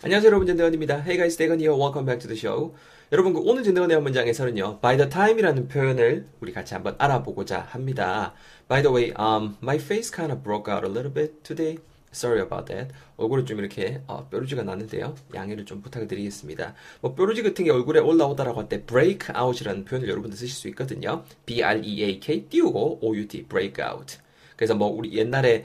안녕하세요 여러분 전대건입니다. Hey guys, 대건 here. Welcome back to the show. 여러분 그 오늘 전대건의 문장에서는요. By the time이라는 표현을 우리 같이 한번 알아보고자 합니다. By the way, um, my face kind of broke out a little bit today. Sorry about that. 얼굴이 좀 이렇게 어, 뾰루지가 났는데요. 양해를 좀 부탁을 드리겠습니다. 뭐 뾰루지 같은 게 얼굴에 올라오다라고 할 때 break out이라는 표현을 여러분들 쓰실 수 있거든요. B-R-E-A-K 띄우고 O-U-T break out. 그래서 뭐 우리 옛날에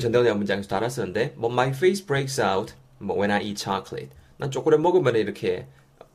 전대건의 문장에서 달았었는데 뭐 my face breaks out 뭐 when I eat chocolate. 난 초콜릿 먹으면 이렇게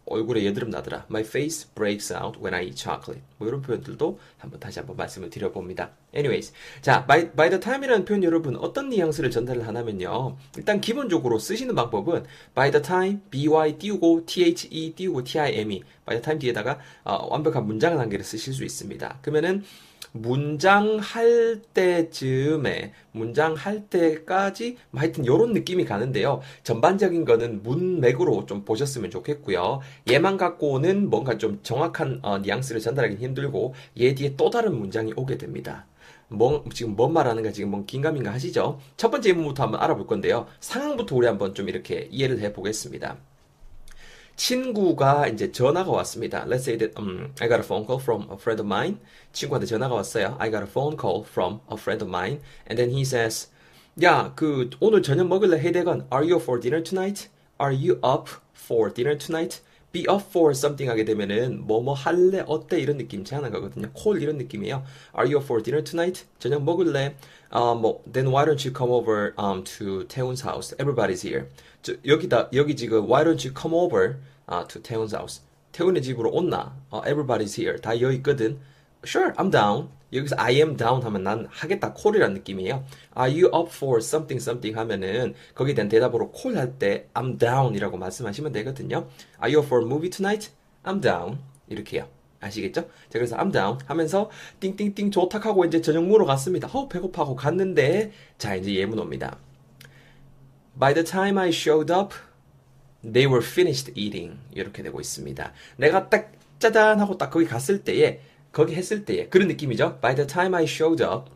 얼굴에 여드름 나더라. My face breaks out when I eat chocolate. 뭐 이런 표현들도 한번 다시 한번 말씀을 드려봅니다. Anyways, 자 by, by the time이라는 표현 여러분 어떤 뉘앙스를 전달을 하냐면요. 일단 기본적으로 쓰시는 방법은 by the time, by 띄우고 the 띄우고 time, the time 뒤에다가 어, 완벽한 문장을 한 개를 쓰실 수 있습니다. 그러면은 문장 할 때쯤에 문장 할 때까지 뭐 하여튼 요런 느낌이 가는데요. 전반적인 거는 문맥으로 좀 보셨으면 좋겠고요. 얘만 갖고는 뭔가 좀 정확한 어, 뉘앙스를 전달하기 힘들고 얘 뒤에 또 다른 문장이 오게 됩니다. 뭐, 지금 뭔 말하는가 지금 뭔 긴가민가 하시죠? 첫 번째 문부터 한번 알아볼 건데요. 상황부터 우리 한번 좀 이렇게 이해를 해 보겠습니다. 친구가 이제 전화가 왔습니다. Let's say that um, I got a phone call from a friend of mine. 친구한테 전화가 왔어요. I got a phone call from a friend of mine. And then he says, 야, 그 오늘 저녁 먹을래? Hey, 대건, are you up for dinner tonight? Are you up for dinner tonight? Be up for something 하게 되면은 뭐 뭐 할래 어때 이런 느낌 제안한 거거든요. call 이런 느낌이에요. Are you up for dinner tonight? 저녁 먹을래? 어, 뭐 then why don't you come over um, to 태훈's house? Everybody's here. 저, 여기다 여기 지금 why don't you come over uh, to 태훈's house? 태훈의 집으로 온나? 어, everybody's here. 다 여기 있거든. Sure, I'm down. 여기서 I am down 하면 난 하겠다 콜이라는 느낌이에요. Are you up for something something 하면은 거기에 대한 대답으로 콜 할 때 I'm down이라고 말씀하시면 되거든요. Are you up for a movie tonight? I'm down. 이렇게요. 아시겠죠? 자, 그래서 I'm down 하면서 띵띵띵 좋다 하고 이제 저녁 먹으러 갔습니다. 어, 배고파고 갔는데 자, 이제 예문 옵니다. By the time I showed up, they were finished eating. 이렇게 되고 있습니다. 내가 딱 짜잔 하고 딱 거기 갔을 때에 거기 했을 때에 그런 느낌이죠. By the time I showed up,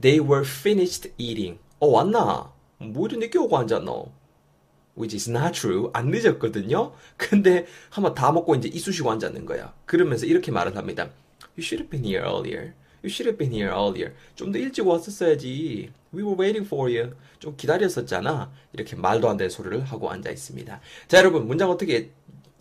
they were finished eating. 어 왔나? 뭐 이리 늦게 오고 앉았노? Which is not true. 안 늦었거든요. 근데 한번 다 먹고 이제 이쑤시고 앉았는 거야. 그러면서 이렇게 말을 합니다. You should have been here earlier. You should have been here earlier. 좀 더 일찍 왔었어야지. We were waiting for you. 좀 기다렸었잖아. 이렇게 말도 안 되는 소리를 하고 앉아 있습니다. 자, 여러분, 문장 어떻게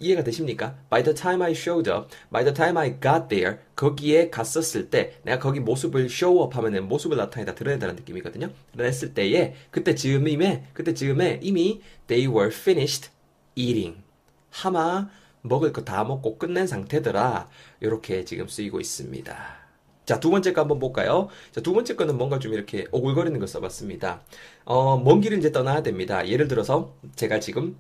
이해가 되십니까? By the time I showed up, by the time I got there, 거기에 갔었을 때, 내가 거기 모습을 show up 하면 모습을 나타내다 드러낸다는 느낌이거든요. 드러냈을 때에, 그때 즈음에, 그때 즈음에 이미 they were finished eating. 하마, 먹을 거 다 먹고 끝낸 상태더라. 이렇게 지금 쓰이고 있습니다. 자, 두 번째 거 한번 볼까요? 자, 두 번째 거는 뭔가 좀 이렇게 오글거리는 걸 써봤습니다. 어, 먼 길을 이제 떠나야 됩니다. 예를 들어서 제가 지금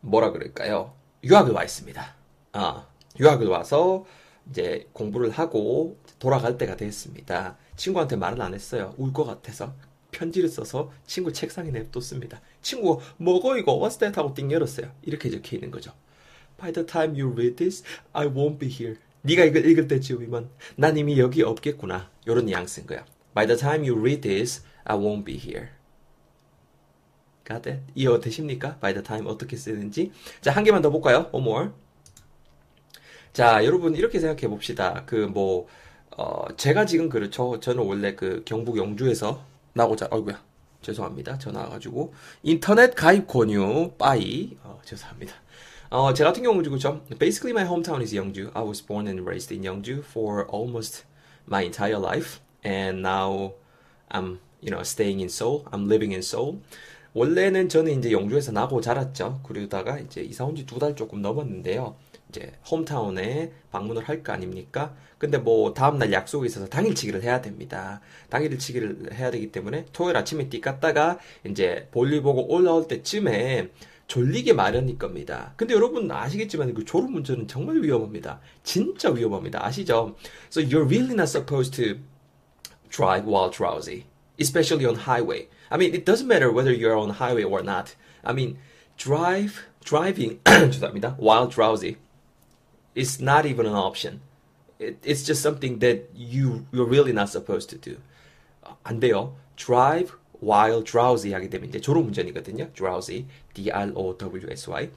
뭐라 그럴까요? 유학을 와 있습니다. 아, 유학을 와서 이제 공부를 하고 돌아갈 때가 됐습니다. 친구한테 말은 안 했어요. 울 것 같아서. 편지를 써서 친구 책상에 냅뒀습니다. 친구가 뭐고 이거 what's that 하고 띵 열었어요. 이렇게 적혀 있는 거죠. By the time you read this, I won't be here. 네가 이걸 읽을 때쯤이면 난 이미 여기 없겠구나. 이런 뉘앙스인 거야. By the time you read this, I won't be here. Got that? 이해 되십니까? By the time 어떻게 쓰는지. 자, 한 개만 더 볼까요? One more. 자, 여러분 이렇게 생각해 봅시다. 그 뭐, 어, 제가 지금 그렇죠. 저는 원래 그 경북 영주에서 나고 자, 어이구야. 죄송합니다. 전화 와가지고 인터넷 가입 권유 빠이. 어, 죄송합니다. 어, 제 같은 경우는 그렇죠. Basically, my hometown is Yeongju. I was born and raised in Yeongju for almost my entire life, and now I'm, you know, staying in Seoul. I'm living in Seoul. 원래는 저는 이제 영주에서 나고 자랐죠. 그러다가 이제 이사 온 지 두 달 조금 넘었는데요. 이제 홈타운에 방문을 할 거 아닙니까? 근데 뭐 다음날 약속이 있어서 당일치기를 해야 됩니다. 당일치기를 해야 되기 때문에 토요일 아침에 띠 깠다가 이제 볼일 보고 올라올 때쯤에 졸리게 마련일 겁니다. 근데 여러분 아시겠지만 그 졸음 운전은 정말 위험합니다. 진짜 위험합니다. 아시죠? So you're really not supposed to drive while drowsy, especially on highway. I mean, it doesn't matter whether you're on highway or not. I mean, drive driving 죄송합니다. while drowsy is not even an option. It, it's just something that you you're really not supposed to do. 안 돼요. Drive while drowsy 하게 되면 이제 졸음 운전이거든요. drowsy, D-R-O-W-S-Y.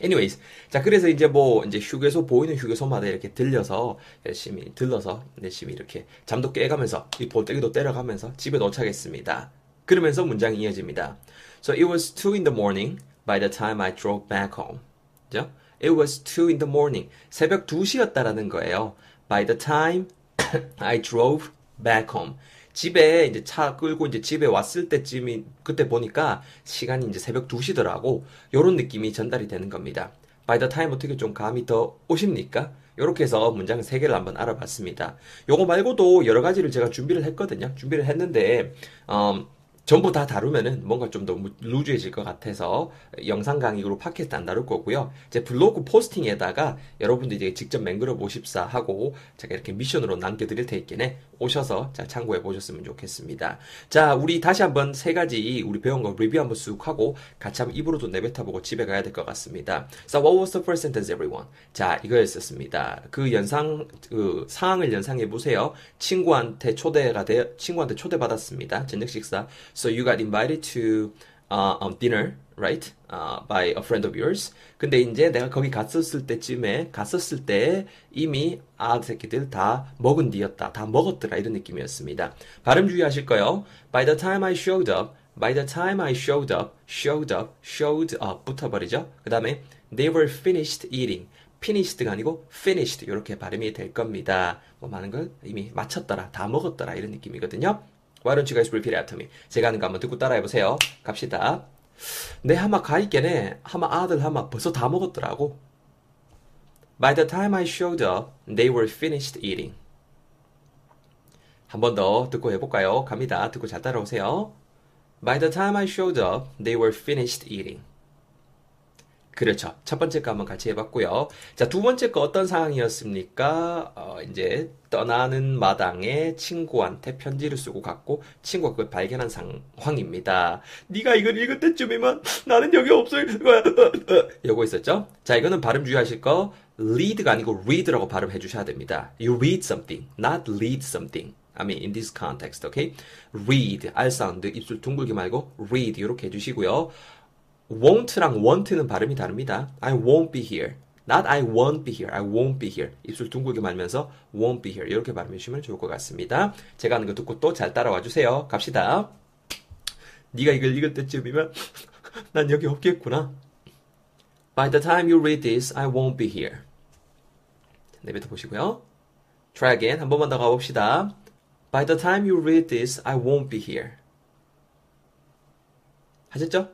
Anyways, 자 그래서 이제 뭐 이제 휴게소 보이는 휴게소마다 이렇게 들려서 열심히 들러서 열심히 이렇게 잠도 깨가면서 이 볼때기도 때려가면서 집에 도착했습니다. 그러면서 문장이 이어집니다. So it was 2 in the morning by the time I drove back home. 그죠? It was 2 in the morning. 새벽 2시였다라는 거예요. By the time I drove back home. 집에 이제 차 끌고 이제 집에 왔을 때쯤이 그때 보니까 시간이 이제 새벽 2시더라고. 요런 느낌이 전달이 되는 겁니다. By the time 어떻게 좀 감이 더 오십니까? 이렇게 해서 문장 3개를 한번 알아봤습니다. 요거 말고도 여러 가지를 제가 준비를 했거든요. 준비를 했는데, 음, 전부 다 다루면은 뭔가 좀더 루즈해질 것 같아서 영상 강의로 팟캐스트 안 다룰 거고요. 제 블로그 포스팅에다가 여러분들이 직접 맹글어 보십사 하고 제가 이렇게 미션으로 남겨드릴 테니까 오셔서 자 참고해 보셨으면 좋겠습니다. 자, 우리 다시 한번 세 가지 우리 배운 거 리뷰 한번 쑥 하고 같이 한번 입으로 도 내뱉어 보고 집에 가야 될 것 같습니다. So what was the first sentence everyone? 자, 이거였었습니다. 그 연상 그 상황을 연상해 보세요. 친구한테 초대가 돼 친구한테 초대 받았습니다. 저녁 식사. So you got invited to uh, um, dinner, right? Uh, by a friend of yours. 근데 이제 내가 거기 갔었을 때쯤에 갔었을 때 이미 아 새끼들 다 먹은 뒤였다. 다 먹었더라 이런 느낌이었습니다. 발음 주의하실 거요. By the time I showed up, by the time I showed up, showed up, showed up 붙어버리죠. 그 다음에 they were finished eating. finished가 아니고 finished 이렇게 발음이 될 겁니다. 뭐 많은 걸 이미 마쳤더라, 다 먹었더라 이런 느낌이거든요. Why don't you guys repeat after me? 제가 하는 거 한번 듣고 따라해 보세요. 갑시다. 내 하마 가 있겠네. 하마 아들 하마 벌써 다 먹었더라고. By the time I showed up, they were finished eating. 한 번 더 듣고 해볼까요? 갑니다. 듣고 잘 따라오세요. By the time I showed up, they were finished eating. 그렇죠. 첫 번째 거 한번 같이 해봤고요. 자, 두 번째 거 어떤 상황이었습니까? 어, 이제 떠나는 마당에 친구한테 편지를 쓰고 갔고 친구가 그걸 발견한 상황입니다. 네가 이걸 읽을 때쯤이면 나는 여기 없을 거야. 요거 있었죠? 자, 이거는 발음 주의하실 거 lead가 아니고 read라고 발음해 주셔야 됩니다. You read something, not lead something. I mean, in this context, okay? read, R 사운드, 입술 둥글게 말고 read 이렇게 해주시고요. Won't랑 want는 발음이 다릅니다. I won't be here. Not I won't be here. I won't be here. 입술 둥글게 말면서 won't be here. 이렇게 발음해 주시면 좋을 것 같습니다. 제가 하는 거 듣고 또 잘 따라와 주세요. 갑시다. 네가 이걸 읽을 때쯤이면 난 여기 없겠구나. By the time you read this, I won't be here. 내뱉어 보시고요. Try again. 한 번만 더 가봅시다. By the time you read this, I won't be here. 하셨죠?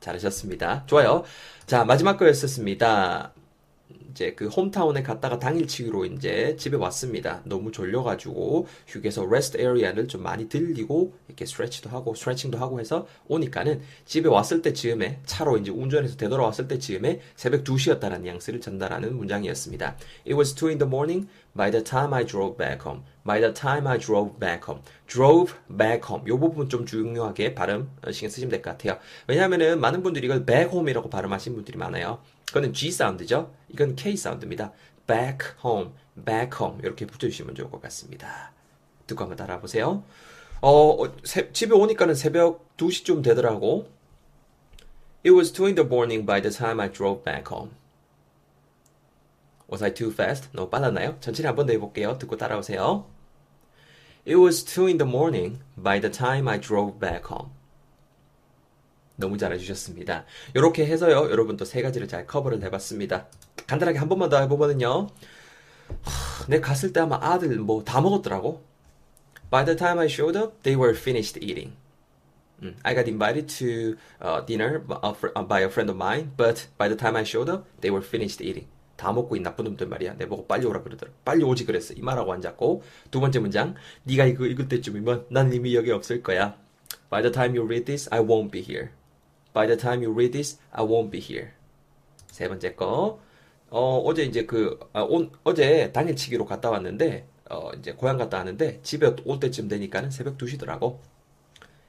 잘하셨습니다. 좋아요. 자, 마지막 거였었습니다. 이제 그 hometown에 갔다가 당일치기로 이제 집에 왔습니다. 너무 졸려가지고 휴게소 rest area를 좀 많이 들리고 이렇게 stretch도 하고 스트레칭도 하고 해서 오니까는 집에 왔을 때 즈음에 차로 이제 운전해서 되돌아왔을 때 즈음에 새벽 2시였다는 뉘앙스를 전달하는 문장이었습니다. It was 2 in the morning by the time I drove back home. By the time I drove back home. drove back home. 요 부분 좀 중요하게 발음 신경 쓰시면 될 것 같아요. 왜냐하면은 많은 분들이 이걸 back home이라고 발음하시는 분들이 많아요. 그거는 G 사운드죠. 이건 K 사운드입니다. back home, back home 이렇게 붙여주시면 좋을 것 같습니다. 듣고 한번 따라 보세요. 어, 새, 집에 오니까는 새벽 2시쯤 되더라고. It was 2 in the morning by the time I drove back home. Was I too fast? 너무 빨랐나요? 천천히 한번 더 해볼게요. 듣고 따라오세요. It was 2 in the morning by the time I drove back home. 너무 잘해주셨습니다. 이렇게 해서요, 여러분 또세 가지를 잘 커버를 해봤습니다. 간단하게 한 번만 더 해보면요. 하, 내 갔을 때 아마 아들 뭐 다 먹었더라고. By the time I showed up, they were finished eating. Mm. I got invited to uh, dinner by a friend of mine, but by the time I showed up, they were finished eating. 다 먹고 이 나쁜 놈들 말이야. 내 보고 빨리 오라 그러더라. 빨리 오지 그랬어. 이 말하고 앉았고 두 번째 문장. 네가 이거 읽을 때쯤이면 난 이미 여기 없을 거야. By the time you read this, I won't be here. By the time you read this, I won't be here. 세 번째 거. 어, 어제 이제 그, 아, 온, 어제 당일치기로 갔다 왔는데, 어, 이제 고향 갔다 왔는데, 집에 올 때쯤 되니까는 새벽 2시더라고.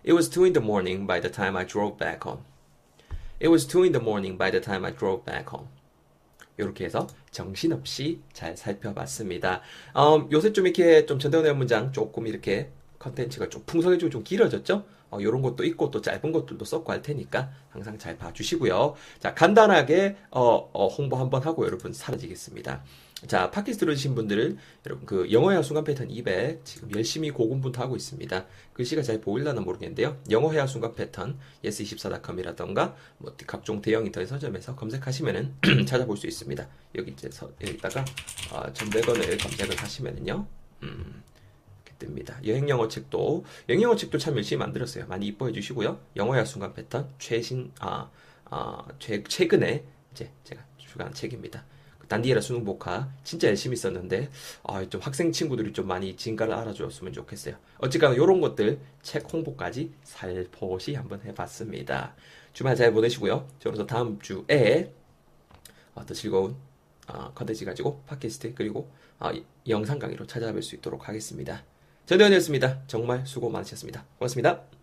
It was 2 in the morning by the time I drove back home. It was 2 in the morning by the time I drove back home. 이렇게 해서 정신없이 잘 살펴봤습니다. 음, 요새 좀 이렇게 좀 전대원의 문장 조금 이렇게 컨텐츠가 좀 풍성해지고 좀 길어졌죠? 어, 이런 것도 있고 또 짧은 것들도 썼고 할 테니까 항상 잘 봐주시고요. 자 간단하게 어, 어, 홍보 한번 하고 여러분 사라지겠습니다. 자, 팟캐스트 들으신 분들은 여러분 그 영어회화 순간 패턴 200 지금 열심히 고군분투 하고 있습니다. 글씨가 잘 보일라나 모르겠는데요. 영어회화 순간 패턴 yes24.com이라던가 뭐 각종 대형 인터넷 서점에서 검색하시면은 찾아볼 수 있습니다. 여기 이제 서, 여기다가 어, 전백원을 검색을 하시면은요. 음, 뜹니다. 여행 영어 책도 여행 영어 책도 참 열심히 만들었어요. 많이 이뻐해 주시고요. 영어회화 순간 패턴 최신 아, 아 최, 최근에 이제 제가 주간 책입니다. 단디에라 수능 복화 진짜 열심히 썼는데 아, 좀 학생 친구들이 좀 많이 진가를 알아줬으면 좋겠어요. 어쨌거나 이런 것들 책 홍보까지 살포시 한번 해봤습니다. 주말 잘 보내시고요. 저로서 다음 주에 어, 더 즐거운 어, 컨텐츠 가지고 팟캐스트 그리고 어, 영상 강의로 찾아뵐 수 있도록 하겠습니다. 전대현이었습니다. 정말 수고 많으셨습니다. 고맙습니다.